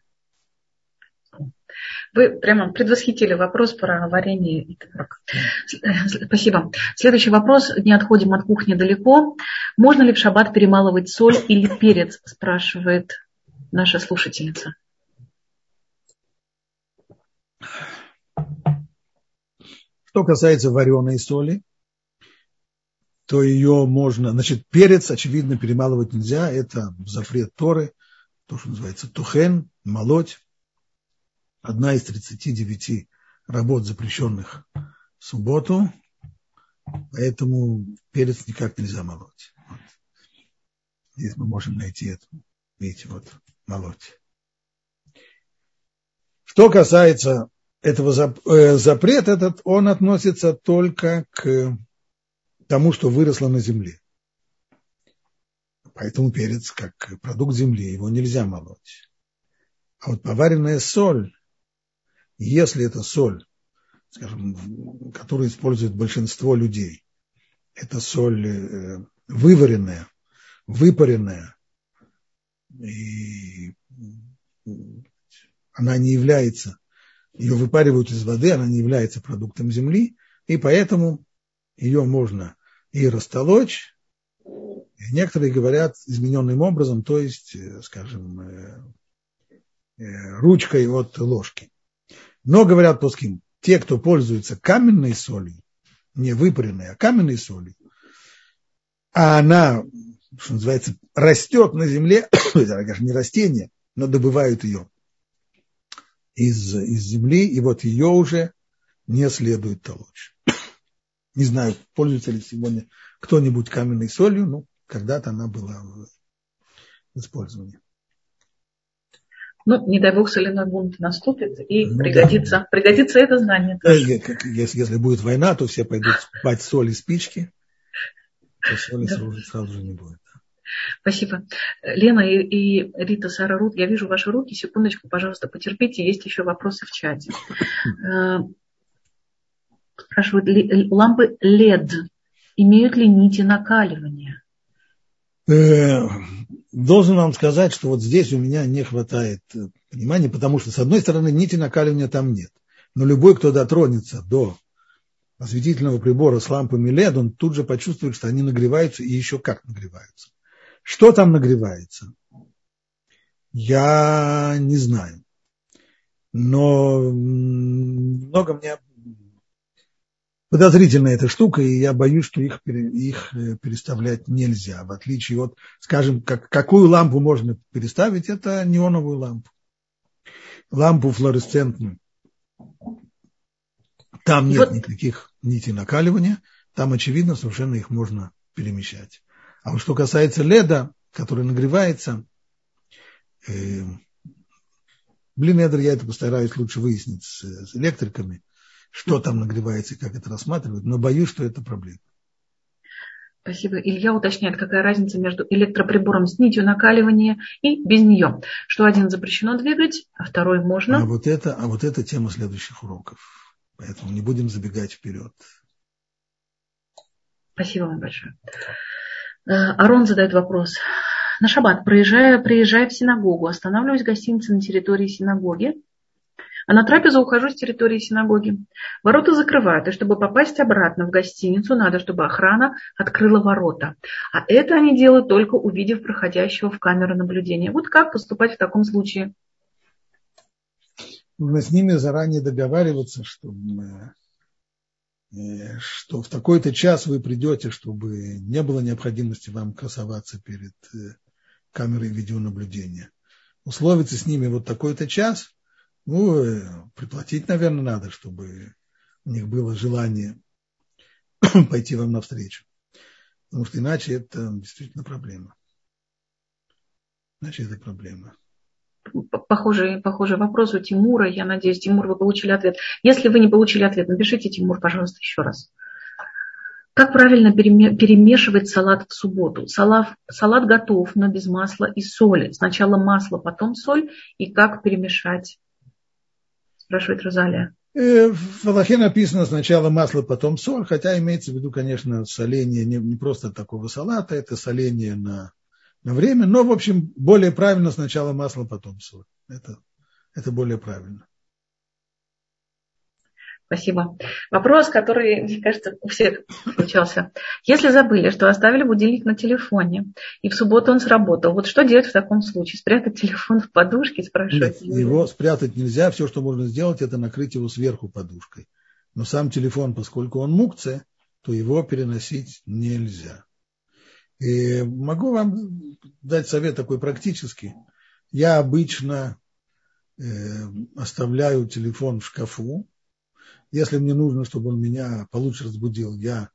Вы прямо предвосхитили вопрос про варенье и творог. Спасибо. Следующий вопрос. Не отходим от кухни далеко. Можно ли в шаббат перемалывать соль или перец, спрашивает наша слушательница. Что касается вареной соли, то ее можно... Значит, перец, очевидно, перемалывать нельзя. Это запрет Торы, то, что называется тухен, молоть. Одна из 39 работ, запрещенных в субботу. Поэтому перец никак нельзя молоть. Вот. Здесь мы можем найти это. Видите, вот, молоть. Что касается этого э, запрета, этот, он относится только к тому, что выросло на земле. Поэтому перец, как продукт земли, его нельзя молоть. А вот поваренная соль, если это соль, скажем, которую использует большинство людей, это соль э, вываренная, выпаренная, и она не является, ее выпаривают из воды, она не является продуктом земли, и поэтому ее можно и растолочь. И некоторые говорят измененным образом, то есть, э, скажем, э, э, ручкой от ложки. Но говорят плоским, те, кто пользуется каменной солью, не выпаренной, а каменной солью, а она, что называется, растет на земле, это, конечно, не растение, но добывают ее из, из земли, и вот ее уже не следует толочь. Не знаю, пользуется ли сегодня кто-нибудь каменной солью, но когда-то она была в использовании. Ну, не дай бог, соляной бунт наступит, и ну, пригодится, да. пригодится это знание. Тоже. Если, если будет война, то все пойдут спать соль и спички, то соли да. сразу, сразу же не будет. Спасибо. Лена и, и Рита Сара Рут, я вижу ваши руки. Секундочку, пожалуйста, потерпите. Есть еще вопросы в чате. Э, спрашивают, лампы LED имеют ли нити накаливания? Э, должен вам сказать, что вот здесь у меня не хватает э, понимания, потому что, с одной стороны, нити накаливания там нет. Но любой, кто дотронется до осветительного прибора с лампами LED, он тут же почувствует, что они нагреваются и еще как нагреваются. Что там нагревается? Я не знаю. Но много мне подозрительная эта штука, и я боюсь, что их, их э, переставлять нельзя. В отличие от, скажем, как, какую лампу можно переставить, это неоновую лампу. Лампу флуоресцентную. Там нет вот. никаких нитей накаливания, там, очевидно, совершенно их можно перемещать. А вот что касается леда, который нагревается, э, блин, я это постараюсь лучше выяснить с, с электриками, что там нагревается и как это рассматривают, но боюсь, что это проблема. Спасибо. Илья уточняет, какая разница между электроприбором с нитью накаливания и без нее. Что один запрещено двигать, а второй можно. А вот это, а вот это тема следующих уроков. Поэтому не будем забегать вперед. Спасибо вам большое. Э, Арон задает вопрос. На шаббат, проезжая, приезжая в синагогу, останавливаюсь в гостинице на территории синагоги, а на трапезу ухожу с территории синагоги. Ворота закрывают, и чтобы попасть обратно в гостиницу, надо, чтобы охрана открыла ворота. А это они делают только увидев проходящего в камеру наблюдения. Вот как поступать в таком случае? Нужно с ними заранее договариваться, чтобы э, что в такой-то час вы придете, чтобы не было необходимости вам красоваться перед э, камерой видеонаблюдения. Условиться с ними вот такой-то час, ну, приплатить, наверное, надо, чтобы у них было желание пойти вам навстречу. Потому что иначе это действительно проблема. Иначе это проблема. похожий, похожий вопрос у Тимура. Я надеюсь, Тимур, вы получили ответ. Если вы не получили ответ, напишите, Тимур, пожалуйста, еще раз. Как правильно перемешивать салат в субботу? Салат, салат готов, но без масла и соли. Сначала масло, потом соль. И как перемешать? Спрашивает Розалия. Э, в Аллахе написано сначала масло, потом соль, хотя имеется в виду, конечно, соление не, не просто такого салата, это соление на, на время, но, в общем, более правильно сначала масло, потом соль. Это, это более правильно. Спасибо. Вопрос, который, мне кажется, у всех случался. Если забыли, что оставили будильник на телефоне, и в субботу он сработал, вот что делать в таком случае? Спрятать телефон в подушке, спрашивать? Нет, его спрятать нельзя. Все, что можно сделать, это накрыть его сверху подушкой. Но сам телефон, поскольку он мукция, то его переносить нельзя. И могу вам дать совет такой практический. Я обычно э, оставляю телефон в шкафу, если мне нужно, чтобы он меня получше разбудил, я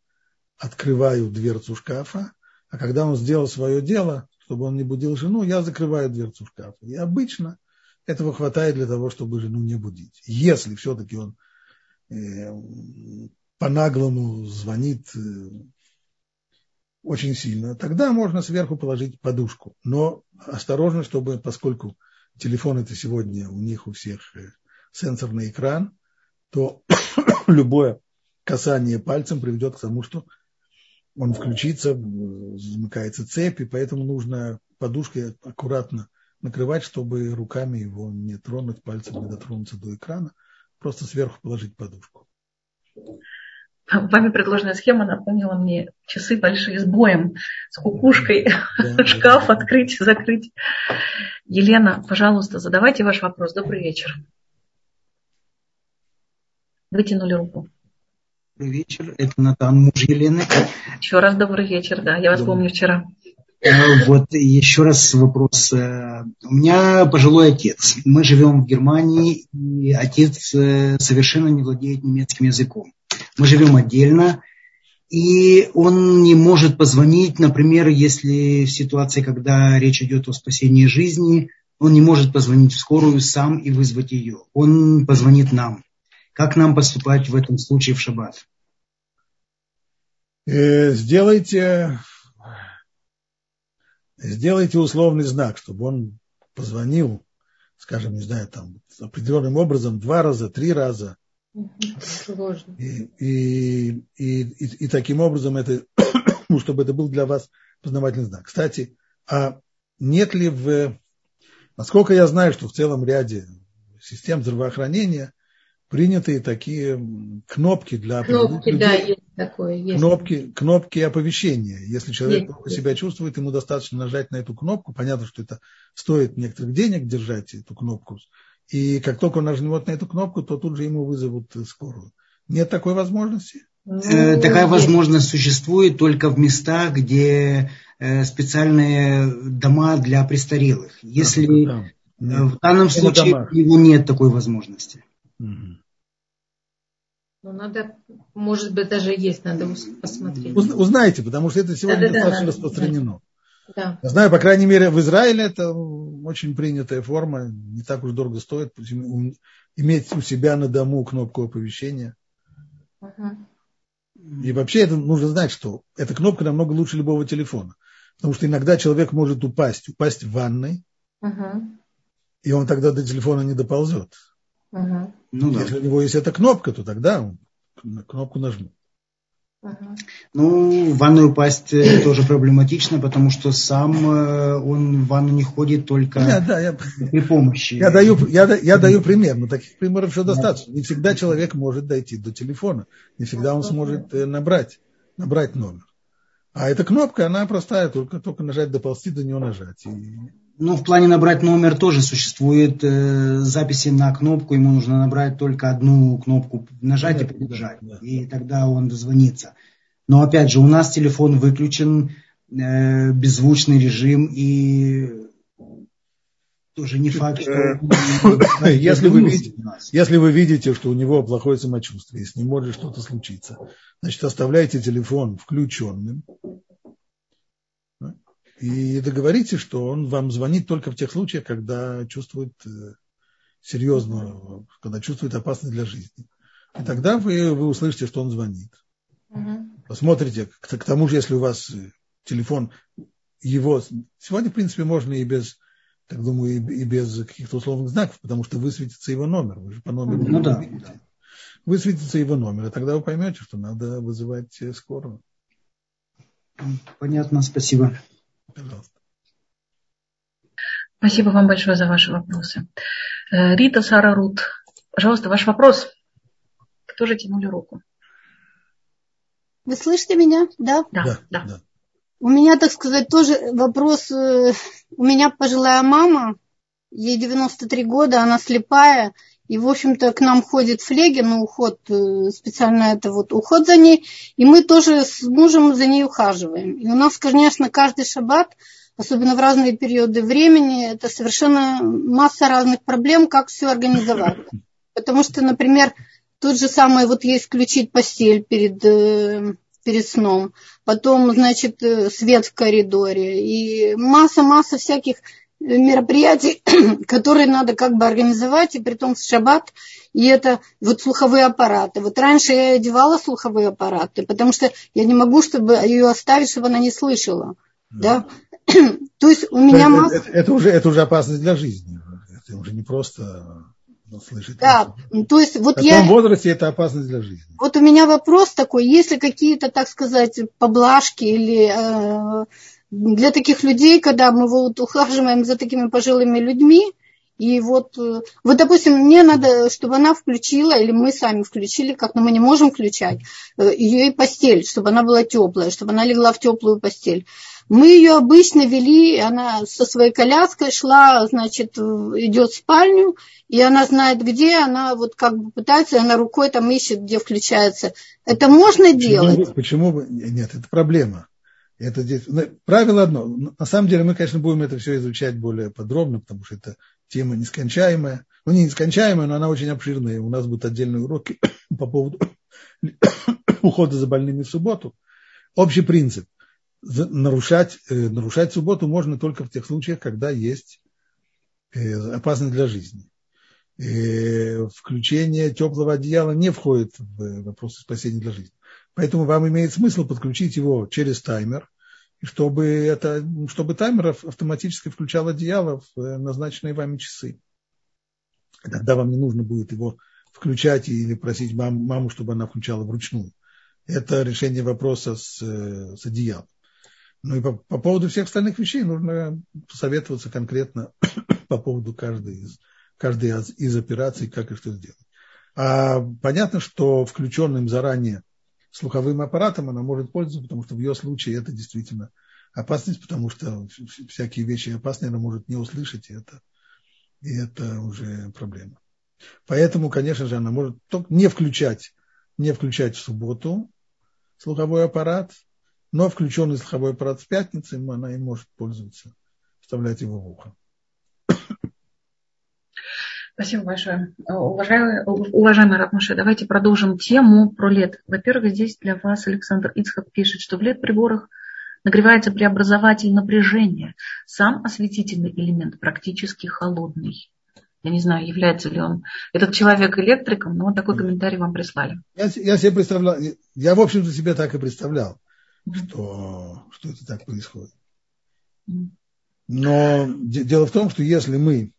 открываю дверцу шкафа, а когда он сделал свое дело, чтобы он не будил жену, я закрываю дверцу шкафа. И обычно этого хватает для того, чтобы жену не будить. Если все-таки он э, по-наглому звонит э, очень сильно, тогда можно сверху положить подушку. Но осторожно, чтобы, поскольку телефон это сегодня у них у всех э, сенсорный экран, то любое касание пальцем приведет к тому, что он включится, замыкается цепь, и поэтому нужно подушкой аккуратно накрывать, чтобы руками его не тронуть, пальцем не дотронуться до экрана, просто сверху положить подушку. Вами предложенная схема напомнила мне часы большие с боем, с кукушкой, да, шкаф да, открыть, закрыть. Елена, пожалуйста, задавайте ваш вопрос. Добрый вечер вытянули руку. Добрый вечер, это Натан, муж Елены. Еще раз добрый вечер, да, я вас помню вчера. Э, вот еще раз вопрос. Э, у меня пожилой отец. Мы живем в Германии, и отец э, совершенно не владеет немецким языком. Мы живем отдельно, и он не может позвонить, например, если в ситуации, когда речь идет о спасении жизни, он не может позвонить в скорую сам и вызвать ее. Он позвонит нам. Как нам поступать в этом случае в шаббат? Э, сделайте, сделайте условный знак, чтобы он позвонил, скажем, не знаю, там определенным образом два раза, три раза. Сложно. И, и, и, и, и таким образом это, чтобы это был для вас познавательный знак. Кстати, а нет ли в, насколько я знаю, что в целом ряде систем здравоохранения приняты такие кнопки для кнопки, людей, да, есть такое, есть. Кнопки, кнопки оповещения. Если человек плохо себя чувствует, ему достаточно нажать на эту кнопку. Понятно, что это стоит некоторых денег держать эту кнопку. И как только он нажмет на эту кнопку, то тут же ему вызовут скорую. Нет такой возможности? Ну, э, такая возможность существует только в местах, где э, специальные дома для престарелых. Если да, да. в данном случае у него нет такой возможности. Угу. Ну, надо, может быть, даже есть, надо посмотреть. Узнаете, потому что это сегодня да, достаточно да, распространено. Да. Я знаю, по крайней мере, в Израиле это очень принятая форма, не так уж дорого стоит иметь у себя на дому кнопку оповещения. Угу. И вообще это нужно знать, что эта кнопка намного лучше любого телефона. Потому что иногда человек может упасть, упасть в ванной, угу. и он тогда до телефона не доползет. Угу. Ну, Если да. у него есть эта кнопка, то тогда он кнопку нажмет. Ну, в ванную упасть э, тоже проблематично, потому что сам э, он в ванну не ходит только да, да, я, при помощи. Я даю, я, я даю пример, но таких примеров еще достаточно. Не всегда человек может дойти до телефона, не всегда он сможет э, набрать, набрать номер. А эта кнопка, она простая, только, только нажать, доползти до нее нажать. И ну, в плане набрать номер тоже существует э, записи на кнопку. Ему нужно набрать только одну кнопку, нажать да, и подержать. Да, да. И тогда он дозвонится. Но опять же, у нас телефон выключен, э, беззвучный режим, и тоже не факт, что... Э, если вы, видите, если вы видите, что у него плохое самочувствие, с ним может что-то случиться, значит, оставляйте телефон включенным, и договоритесь, что он вам звонит только в тех случаях, когда чувствует э, серьезную, когда чувствует опасность для жизни. И тогда вы, вы услышите, что он звонит. Посмотрите, к, к тому же, если у вас э, телефон его... Сегодня, в принципе, можно и без, так думаю, и, и без каких-то условных знаков, потому что высветится его номер. Вы же по номеру ну, да. видите. Высветится его номер, и тогда вы поймете, что надо вызывать э, скорую. Понятно, спасибо. Пожалуйста. Спасибо вам большое за ваши вопросы. Э, Рита Сара Рут, пожалуйста, ваш вопрос. Кто же тянули руку? Вы слышите меня? Да? Да, да. да. У меня, так сказать, тоже вопрос. Э, у меня пожилая мама, ей 93 года, она слепая. И, в общем-то, к нам ходит флеги на уход, э, специально это вот уход за ней. И мы тоже с мужем за ней ухаживаем. И у нас, конечно, каждый шаббат, особенно в разные периоды времени, это совершенно масса разных проблем, как все организовать. Потому что, например, тот же самый, вот есть включить постель перед, э, перед сном, потом, значит, э, свет в коридоре и масса-масса всяких мероприятий, которые надо как бы организовать, и при том в шаббат, и это вот слуховые аппараты. Вот раньше я одевала слуховые аппараты, потому что я не могу чтобы ее оставить, чтобы она не слышала. Да? То есть у меня масса... Это, это, уже, это уже опасность для жизни. Это уже не просто слышать. Да, то есть вот В я... В возрасте это опасность для жизни. Вот у меня вопрос такой, если какие-то, так сказать, поблажки или э, для таких людей, когда мы вот ухаживаем за такими пожилыми людьми, и вот, э, вот, допустим, мне надо, чтобы она включила, или мы сами включили, как, но мы не можем включать, э, ее и постель, чтобы она была теплая, чтобы она легла в теплую постель. Мы ее обычно вели, она со своей коляской шла, значит, идет в спальню, и она знает где, она вот как бы пытается, она рукой там ищет, где включается. Это можно почему, делать? Почему бы? Нет, это проблема. Это здесь, ну, правило одно. На самом деле мы, конечно, будем это все изучать более подробно, потому что это тема нескончаемая. Ну, не нескончаемая, но она очень обширная. У нас будут отдельные уроки по поводу ухода за больными в субботу. Общий принцип. Нарушать, э, нарушать субботу можно только в тех случаях, когда есть э, опасность для жизни. Э, включение теплого одеяла не входит в вопросы спасения для жизни. Поэтому вам имеет смысл подключить его через таймер, чтобы, это, чтобы таймер автоматически включал одеяло в э, назначенные вами часы. Тогда вам не нужно будет его включать или просить мам, маму, чтобы она включала вручную. Это решение вопроса с, э, с одеялом. Ну и по, по поводу всех остальных вещей нужно посоветоваться конкретно по поводу каждой из, каждой из операций, как и что сделать. А понятно, что включенным заранее слуховым аппаратом она может пользоваться, потому что в ее случае это действительно опасность, потому что всякие вещи опасные она может не услышать, и это, и это уже проблема. Поэтому, конечно же, она может только не включать, не включать в субботу слуховой аппарат, но включенный слуховой аппарат в пятницу, она и может пользоваться, вставлять его в ухо. Спасибо большое. Уважаемый, уважаемый Ратмуше, давайте продолжим тему про лед. Во-первых, здесь для вас Александр Ицхак пишет, что в лед-приборах нагревается преобразователь напряжения. Сам осветительный элемент практически холодный. Я не знаю, является ли он этот человек электриком, но вот такой комментарий вам прислали. Я, я себе представлял, я, в общем-то, себе так и представлял, что, что это так происходит. Но дело в том, что если мы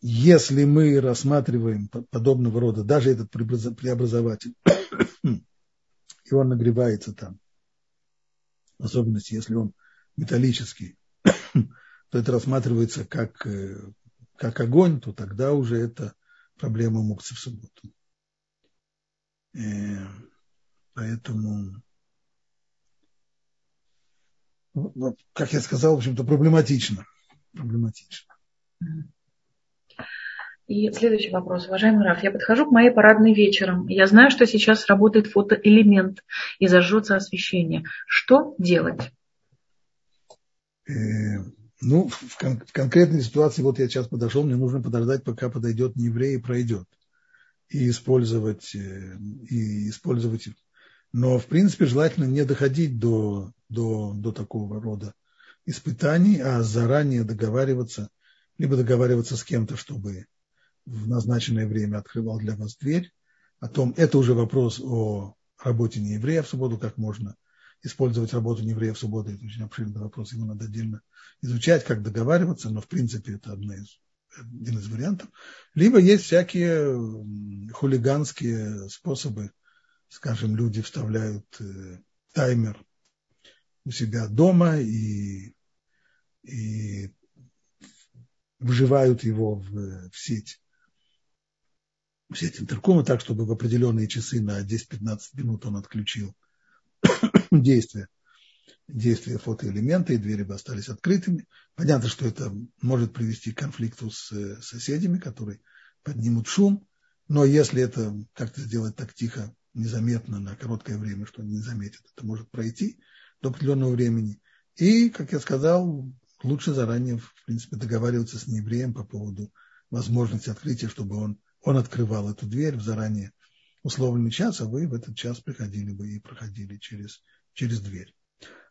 если мы рассматриваем подобного рода, даже этот преобразователь, и он нагревается там, в особенности, если он металлический, то это рассматривается как, э, как огонь, то тогда уже это проблема мукцы в субботу. И э, поэтому, как я сказал, в общем-то, проблематично. Проблематично. И следующий вопрос. Уважаемый Раф, я подхожу к моей парадной вечером. Я знаю, что сейчас работает фотоэлемент и зажжется освещение. Что делать? Э, ну, в, кон- в конкретной ситуации, вот я сейчас подошел, мне нужно подождать, пока подойдет не еврей и пройдет. И использовать, э, и использовать. Но, в принципе, желательно не доходить до, до, до такого рода испытаний, а заранее договариваться, либо договариваться с кем-то, чтобы в назначенное время открывал для вас дверь. О том, это уже вопрос о работе нееврея в субботу, как можно использовать работу нееврея в субботу. Это очень обширный вопрос, его надо отдельно изучать, как договариваться, но в принципе это одна из, один из вариантов. Либо есть всякие хулиганские способы, скажем, люди вставляют э, таймер у себя дома и, и вживают его в, в сеть сеть интеркома так, чтобы в определенные часы на 10-15 минут он отключил действие, действие фотоэлемента, и двери бы остались открытыми. Понятно, что это может привести к конфликту с э, соседями, которые поднимут шум, но если это как-то сделать так тихо, незаметно на короткое время, что они не заметят, это может пройти до определенного времени. И, как я сказал, лучше заранее, в принципе, договариваться с неевреем по поводу возможности открытия, чтобы он, он открывал эту дверь в заранее условленный час, а вы в этот час приходили бы и проходили через, через дверь.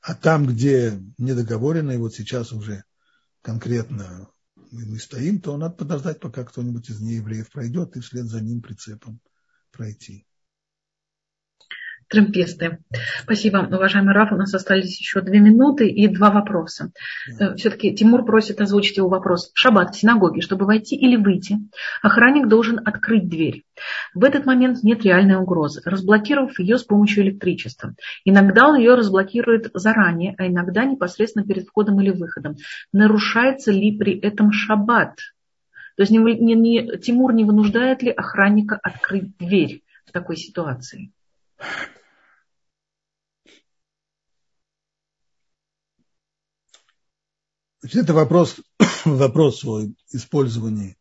А там, где недоговорено, и вот сейчас уже конкретно мы стоим, то надо подождать, пока кто-нибудь из неевреев пройдет, и вслед за ним прицепом пройти тремпесты. Спасибо, уважаемый Раф. У нас остались еще две минуты и два вопроса. Э, Все-таки Тимур просит озвучить его вопрос. Шаббат в синагоге, чтобы войти или выйти, охранник должен открыть дверь. В этот момент нет реальной угрозы, разблокировав ее с помощью электричества. Иногда он ее разблокирует заранее, а иногда непосредственно перед входом или выходом. Нарушается ли при этом шаббат? То есть не, не, не, Тимур не вынуждает ли охранника открыть дверь в такой ситуации? Значит, это вопрос, вопрос о использовании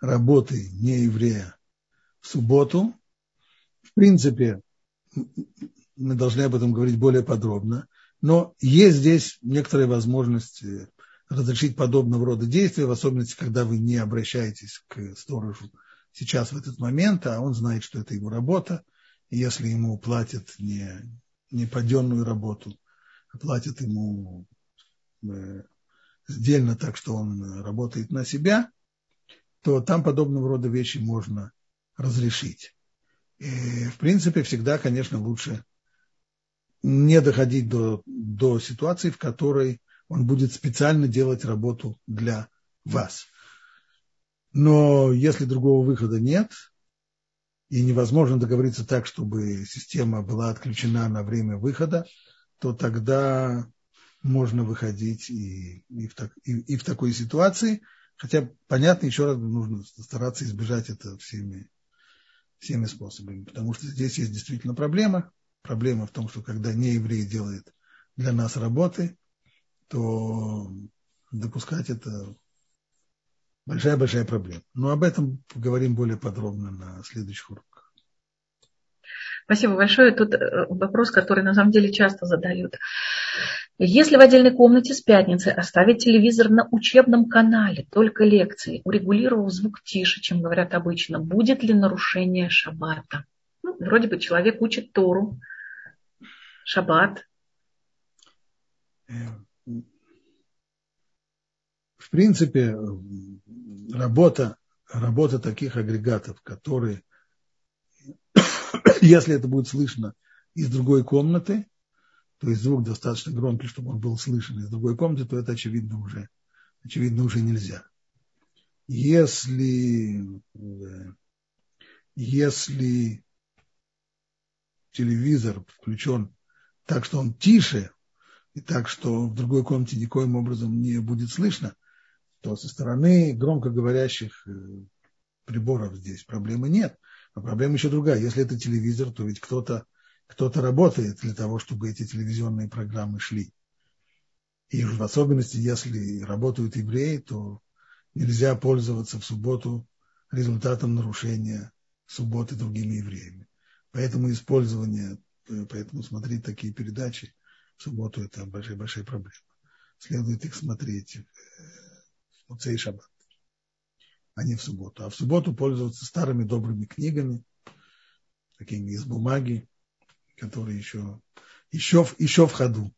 работы нееврея в субботу. В принципе, мы должны об этом говорить более подробно, но есть здесь некоторые возможности разрешить подобного рода действия, в особенности, когда вы не обращаетесь к сторожу сейчас в этот момент, а он знает, что это его работа, и если ему платят не, не паденную работу, а платят ему сдельно так, что он работает на себя, то там подобного рода вещи можно разрешить. И, в принципе, всегда, конечно, лучше не доходить до, до ситуации, в которой он будет специально делать работу для вас. Но если другого выхода нет, и невозможно договориться так, чтобы система была отключена на время выхода, то тогда можно выходить и, и, в, так, и, и в такой ситуации. Хотя, понятно, еще раз нужно стараться избежать это всеми, всеми способами, потому что здесь есть действительно проблема. Проблема в том, что когда не еврей делает для нас работы, то допускать это большая-большая проблема. Но об этом поговорим более подробно на следующих уроках. Спасибо большое. Тут э, вопрос, который на самом деле часто задают. Если в отдельной комнате с пятницы оставить телевизор на учебном канале, только лекции, урегулировав звук тише, чем говорят обычно, будет ли нарушение шаббата? Ну, вроде бы человек учит Тору, шаббат. В принципе, работа, работа таких агрегатов, которые Если это будет слышно из другой комнаты, то есть звук достаточно громкий, чтобы он был слышен из другой комнаты, то это очевидно уже, очевидно уже нельзя. Если, если телевизор включен так, что он тише, и так, что в другой комнате никоим образом не будет слышно, то со стороны громкоговорящих э, приборов здесь проблемы нет. Но проблема еще другая. Если это телевизор, то ведь кто-то кто работает для того, чтобы эти телевизионные программы шли. И в особенности, если работают евреи, то нельзя пользоваться в субботу результатом нарушения субботы другими евреями. Поэтому использование, поэтому смотреть такие передачи в субботу – это большая-большая проблема. Следует их смотреть в Муцей Шаббат а не в субботу. А в субботу пользоваться старыми добрыми книгами, такими из бумаги, которые еще, еще, еще в ходу.